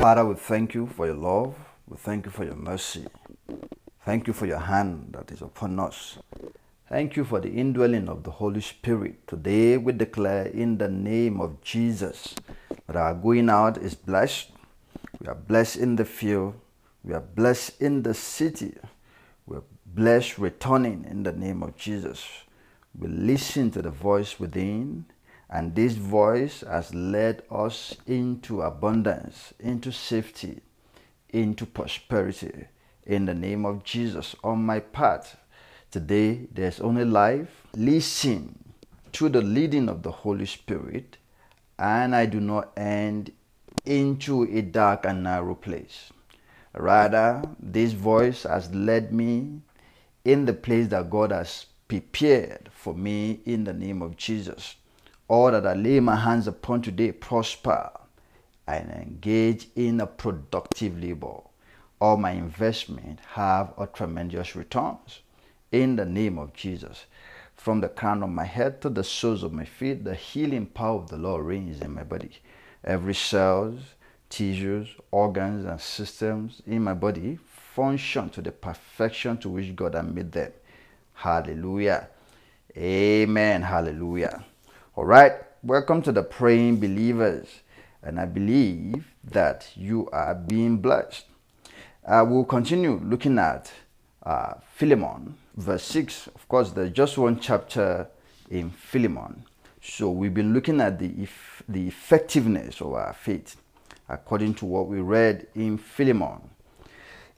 Father, we thank you for your love. We thank you for your mercy. Thank you for your hand that is upon us. Thank you for the indwelling of the Holy Spirit. Today we declare in the name of Jesus that our going out is blessed. We are blessed in the field. We are blessed in the city. We are blessed returning in the name of Jesus. We listen to the voice within and this voice has led us into abundance, into safety, into prosperity. In the name of Jesus, on my path, today there's only life. Listen to the leading of the Holy Spirit, and I do not end into a dark and narrow place. Rather, this voice has led me in the place that God has prepared for me in the name of Jesus all that I lay my hands upon today prosper and engage in a productive labor. All my investment have a tremendous returns. In the name of Jesus. From the crown of my head to the soles of my feet, the healing power of the Lord reigns in my body. Every cells, tissues, organs, and systems in my body function to the perfection to which God has made them. Hallelujah. Amen. Hallelujah. All right, welcome to the praying believers, and I believe that you are being blessed. Uh, we'll continue looking at uh, Philemon, verse 6. Of course, there's just one chapter in Philemon. So we've been looking at the, the effectiveness of our faith according to what we read in Philemon.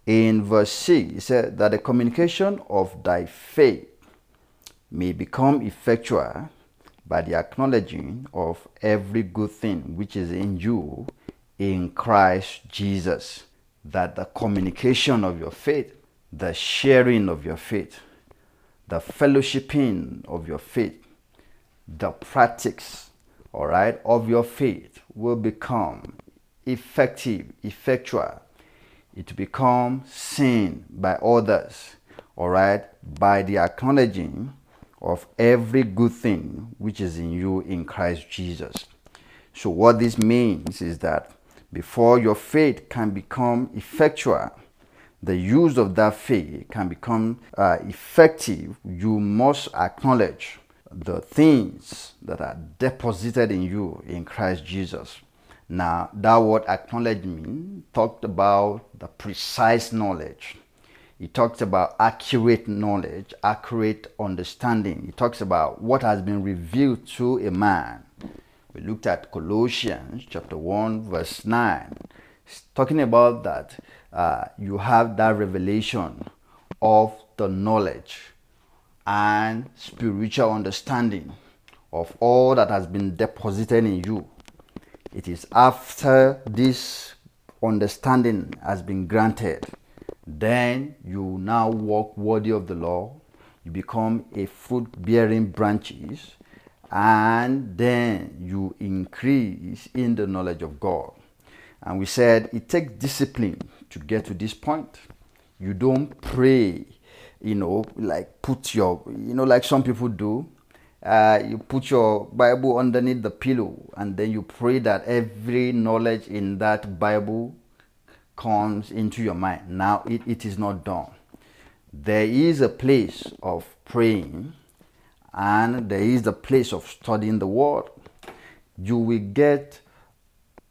In verse 6, it said that the communication of thy faith may become effectual by the acknowledging of every good thing which is in you in Christ Jesus. That the communication of your faith, the sharing of your faith, the fellowshipping of your faith, the practice, all right, of your faith will become effective, effectual. It will become seen by others, all right, by the acknowledging of every good thing which is in you in Christ Jesus. So, what this means is that before your faith can become effectual, the use of that faith can become uh, effective, you must acknowledge the things that are deposited in you in Christ Jesus. Now, that word acknowledge acknowledgement talked about the precise knowledge he talks about accurate knowledge, accurate understanding. He talks about what has been revealed to a man. We looked at Colossians chapter 1, verse 9. It's talking about that uh, you have that revelation of the knowledge and spiritual understanding of all that has been deposited in you. It is after this understanding has been granted then you now walk worthy of the law. You become a fruit bearing branches, and then you increase in the knowledge of God. And we said it takes discipline to get to this point. You don't pray, you know, like put your, you know, like some people do. Uh, you put your Bible underneath the pillow and then you pray that every knowledge in that Bible comes into your mind. Now it, it is not done. There is a place of praying and there is the place of studying the word. You will get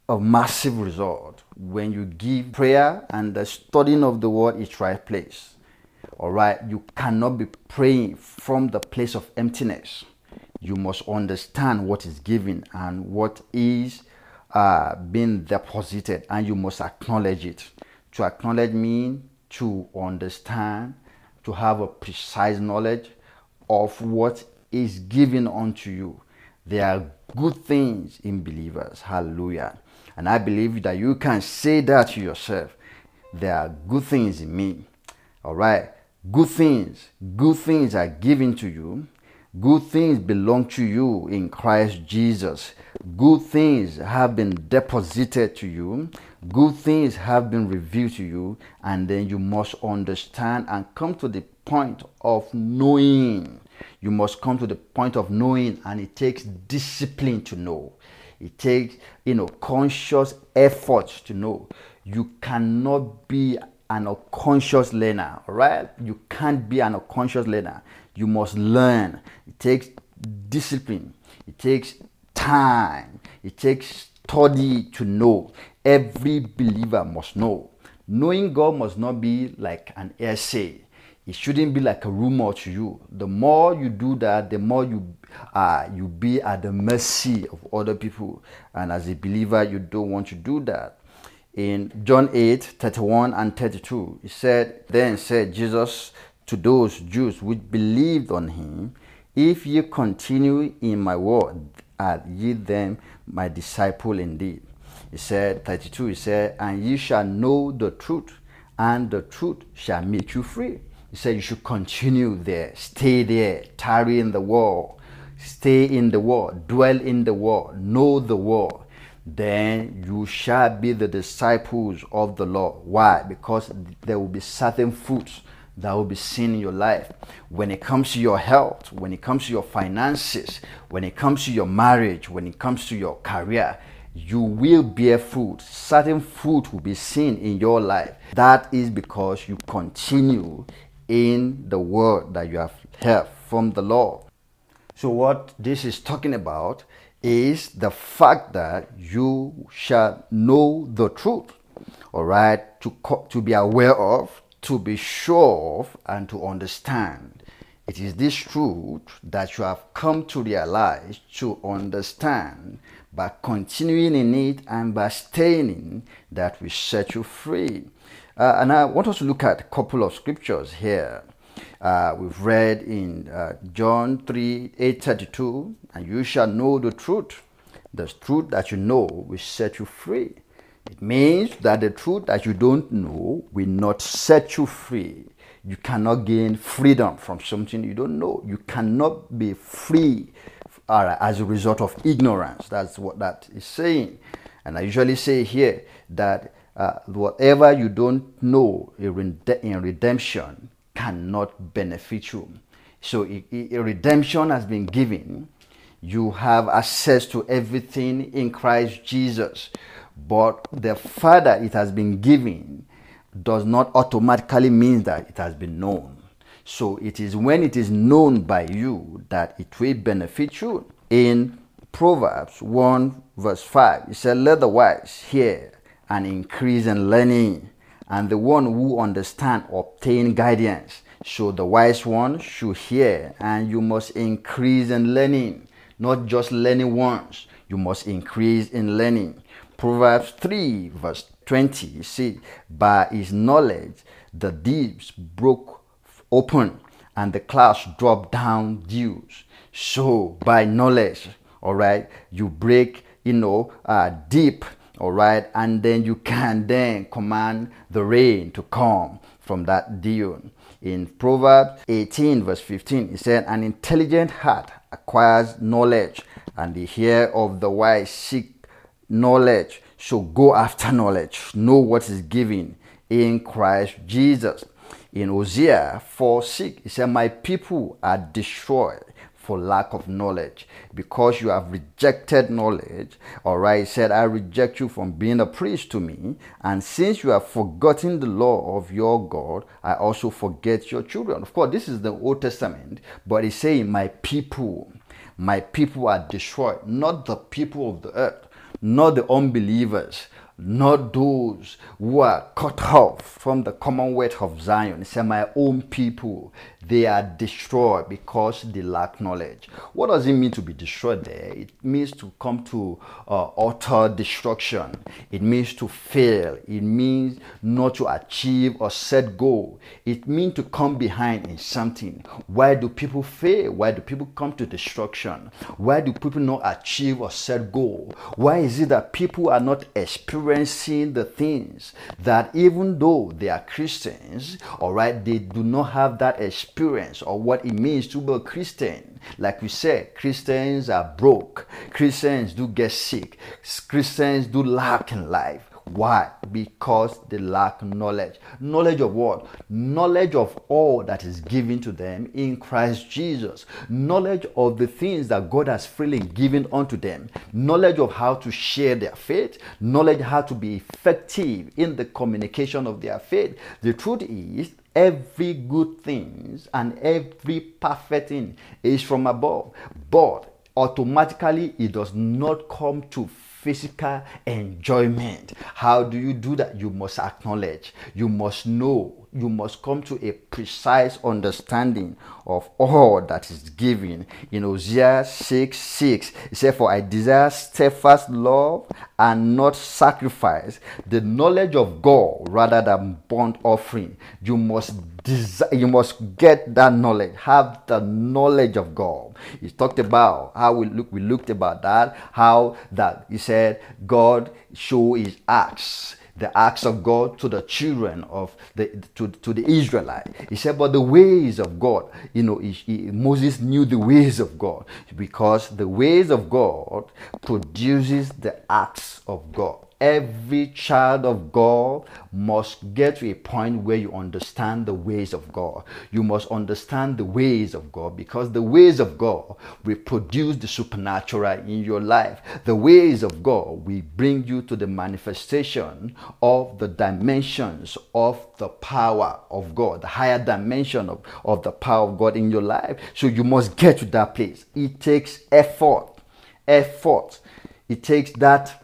a massive result when you give prayer and the studying of the word its right place. All right, you cannot be praying from the place of emptiness. You must understand what is given and what is uh, being deposited and you must acknowledge it. To acknowledge means to understand, to have a precise knowledge of what is given unto you. There are good things in believers. Hallelujah. And I believe that you can say that to yourself. There are good things in me. All right. Good things. Good things are given to you. Good things belong to you in Christ Jesus. Good things have been deposited to you. Good things have been revealed to you. And then you must understand and come to the point of knowing. You must come to the point of knowing, and it takes discipline to know. It takes, you know, conscious effort to know. You cannot be an unconscious learner, right? You can't be an unconscious learner. You must learn. It takes discipline. It takes time. It takes study to know. Every believer must know. Knowing God must not be like an essay. It shouldn't be like a rumor to you. The more you do that, the more you uh, you be at the mercy of other people. And as a believer, you don't want to do that. In John 8, 31 and 32, he said, Then said Jesus to those Jews which believed on him, If ye continue in my word, are ye then my disciple indeed. He said, 32, he said, And ye shall know the truth, and the truth shall make you free. He said you should continue there, stay there, tarry in the word, stay in the word, dwell in the word, know the word. Then you shall be the disciples of the Lord. Why? Because there will be certain fruits that will be seen in your life. When it comes to your health, when it comes to your finances, when it comes to your marriage, when it comes to your career, you will bear fruit. Certain fruit will be seen in your life. That is because you continue in the word that you have heard from the Lord. So, what this is talking about is the fact that you shall know the truth, all right, to, to be aware of, to be sure of, and to understand. It is this truth that you have come to realize, to understand, by continuing in it and by staying in that will set you free. Uh, and I want us to look at a couple of scriptures here. Uh, we've read in uh, John 3 832, and you shall know the truth. The truth that you know will set you free. It means that the truth that you don't know will not set you free. You cannot gain freedom from something you don't know. You cannot be free uh, as a result of ignorance. That's what that is saying. And I usually say here that uh, whatever you don't know in redemption cannot benefit you. So, a redemption has been given. You have access to everything in Christ Jesus. But the Father it has been given does not automatically mean that it has been known. So, it is when it is known by you that it will benefit you. In Proverbs 1, verse 5, it said, Let the wise hear and increase in learning, and the one who understand obtain guidance. So the wise one should hear, and you must increase in learning, not just learning once. You must increase in learning. Proverbs 3, verse 20, you see, by his knowledge the deeps broke open, and the clouds dropped down dews. So by knowledge, all right, you break, you know, uh, deep all right and then you can then command the rain to come from that dew in proverbs 18 verse 15 he said an intelligent heart acquires knowledge and the ear of the wise seek knowledge so go after knowledge know what is given in christ jesus in hosea 4 6 it said my people are destroyed for lack of knowledge. Because you have rejected knowledge, all right, he said, I reject you from being a priest to me. And since you have forgotten the law of your God, I also forget your children. Of course, this is the Old Testament, but he's saying, My people, my people are destroyed, not the people of the earth, not the unbelievers, not those who are cut off from the commonwealth of Zion. He said, My own people, they are destroyed because they lack knowledge. What does it mean to be destroyed there? It means to come to uh, utter destruction. It means to fail. It means not to achieve or set goal. It means to come behind in something. Why do people fail? Why do people come to destruction? Why do people not achieve or set goal? Why is it that people are not experiencing the things that even though they are Christians, all right, they do not have that experience or what it means to be a Christian. Like we said, Christians are broke. Christians do get sick. Christians do lack in life. Why? Because they lack knowledge. Knowledge of what? Knowledge of all that is given to them in Christ Jesus. Knowledge of the things that God has freely given unto them. Knowledge of how to share their faith. Knowledge how to be effective in the communication of their faith. The truth is, every good things and every perfect thing is from above. But automatically it does not come to physical enjoyment. How do you do that? You must acknowledge, you must know, you must come to a precise understanding of all that is given. In Hosea 6 6, it said, For I desire steadfast love and not sacrifice, the knowledge of God rather than burnt offering. You must desire, you must get that knowledge, have the knowledge of God. He talked about how we look, we looked about that, how that he said God show his acts the acts of God to the children of the to, to the Israelite. He said, but the ways of God, you know, he, he, Moses knew the ways of God because the ways of God produces the acts of God every child of God must get to a point where you understand the ways of God. You must understand the ways of God because the ways of God will produce the supernatural in your life. The ways of God will bring you to the manifestation of the dimensions of the power of God, the higher dimension of, of the power of God in your life. So you must get to that place. It takes effort. Effort. It takes that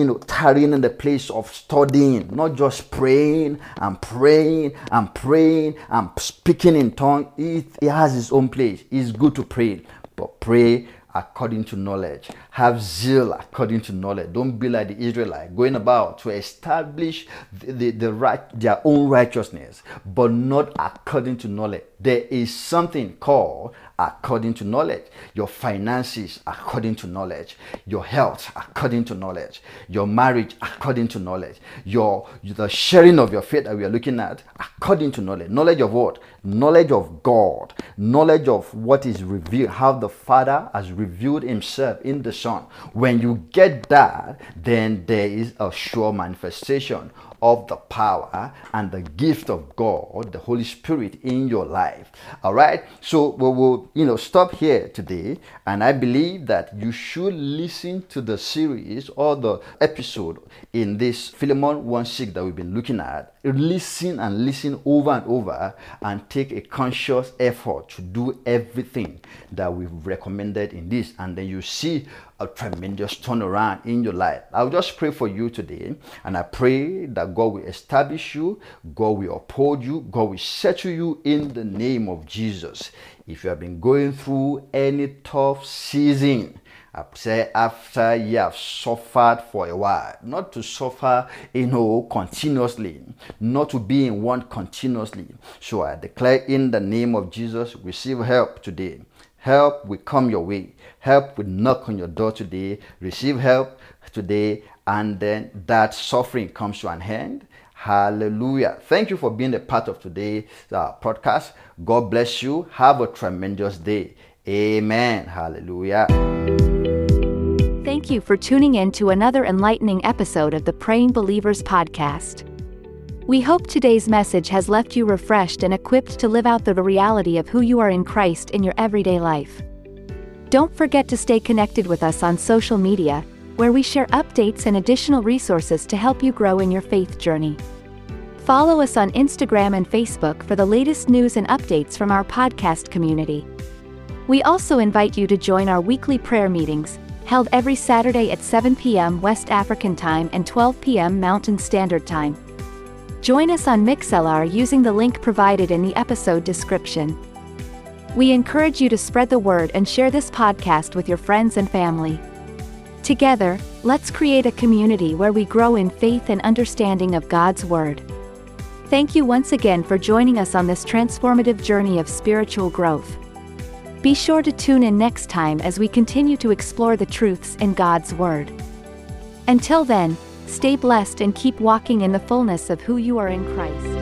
you know, tarrying in the place of studying, not just praying and praying and praying and speaking in tongues. It, it has its own place. It's good to pray, but pray according to knowledge. Have zeal according to knowledge. Don't be like the Israelites going about to establish the, the, the, right their own righteousness, but not according to knowledge. There is something called according to knowledge. Your finances according to knowledge. Your health according to knowledge. Your marriage according to knowledge. Your the sharing of your faith that we are looking at according to knowledge. Knowledge of what? Knowledge of God. Knowledge of what is revealed, how the Father has revealed himself in the Son. When you get that, then there is a sure manifestation of the power and the gift of God, the Holy Spirit in your life. All right. So we will, you know, stop here today. And I believe that you should listen to the series or the episode in this Philemon 1 6 that we've been looking at. Listen and listen over and over and take a conscious effort to do everything that we've recommended in this. And then you see a tremendous turnaround in your life. I'll just pray for you today, and I pray that God will establish you, God will uphold you, God will settle you in the name of Jesus. If you have been going through any tough season, I say after you have suffered for a while, not to suffer, you know, continuously, not to be in one continuously. So I declare in the name of Jesus, receive help today. Help will come your way. Help will knock on your door today. Receive help today, and then that suffering comes to an end. Hallelujah. Thank you for being a part of today's uh, podcast. God bless you. Have a tremendous day. Amen. Hallelujah. Thank you for tuning in to another enlightening episode of the Praying Believers podcast. We hope today's message has left you refreshed and equipped to live out the reality of who you are in Christ in your everyday life. Don't forget to stay connected with us on social media, where we share updates and additional resources to help you grow in your faith journey. Follow us on Instagram and Facebook for the latest news and updates from our podcast community. We also invite you to join our weekly prayer meetings, held every Saturday at 7 p.m. West African Time and 12 p.m. Mountain Standard Time. Join us on Mixlr using the link provided in the episode description. We encourage you to spread the word and share this podcast with your friends and family. Together, let's create a community where we grow in faith and understanding of God's Word. Thank you once again for joining us on this transformative journey of spiritual growth. Be sure to tune in next time as we continue to explore the truths in God's Word. Until then, stay blessed and keep walking in the fullness of who you are in Christ.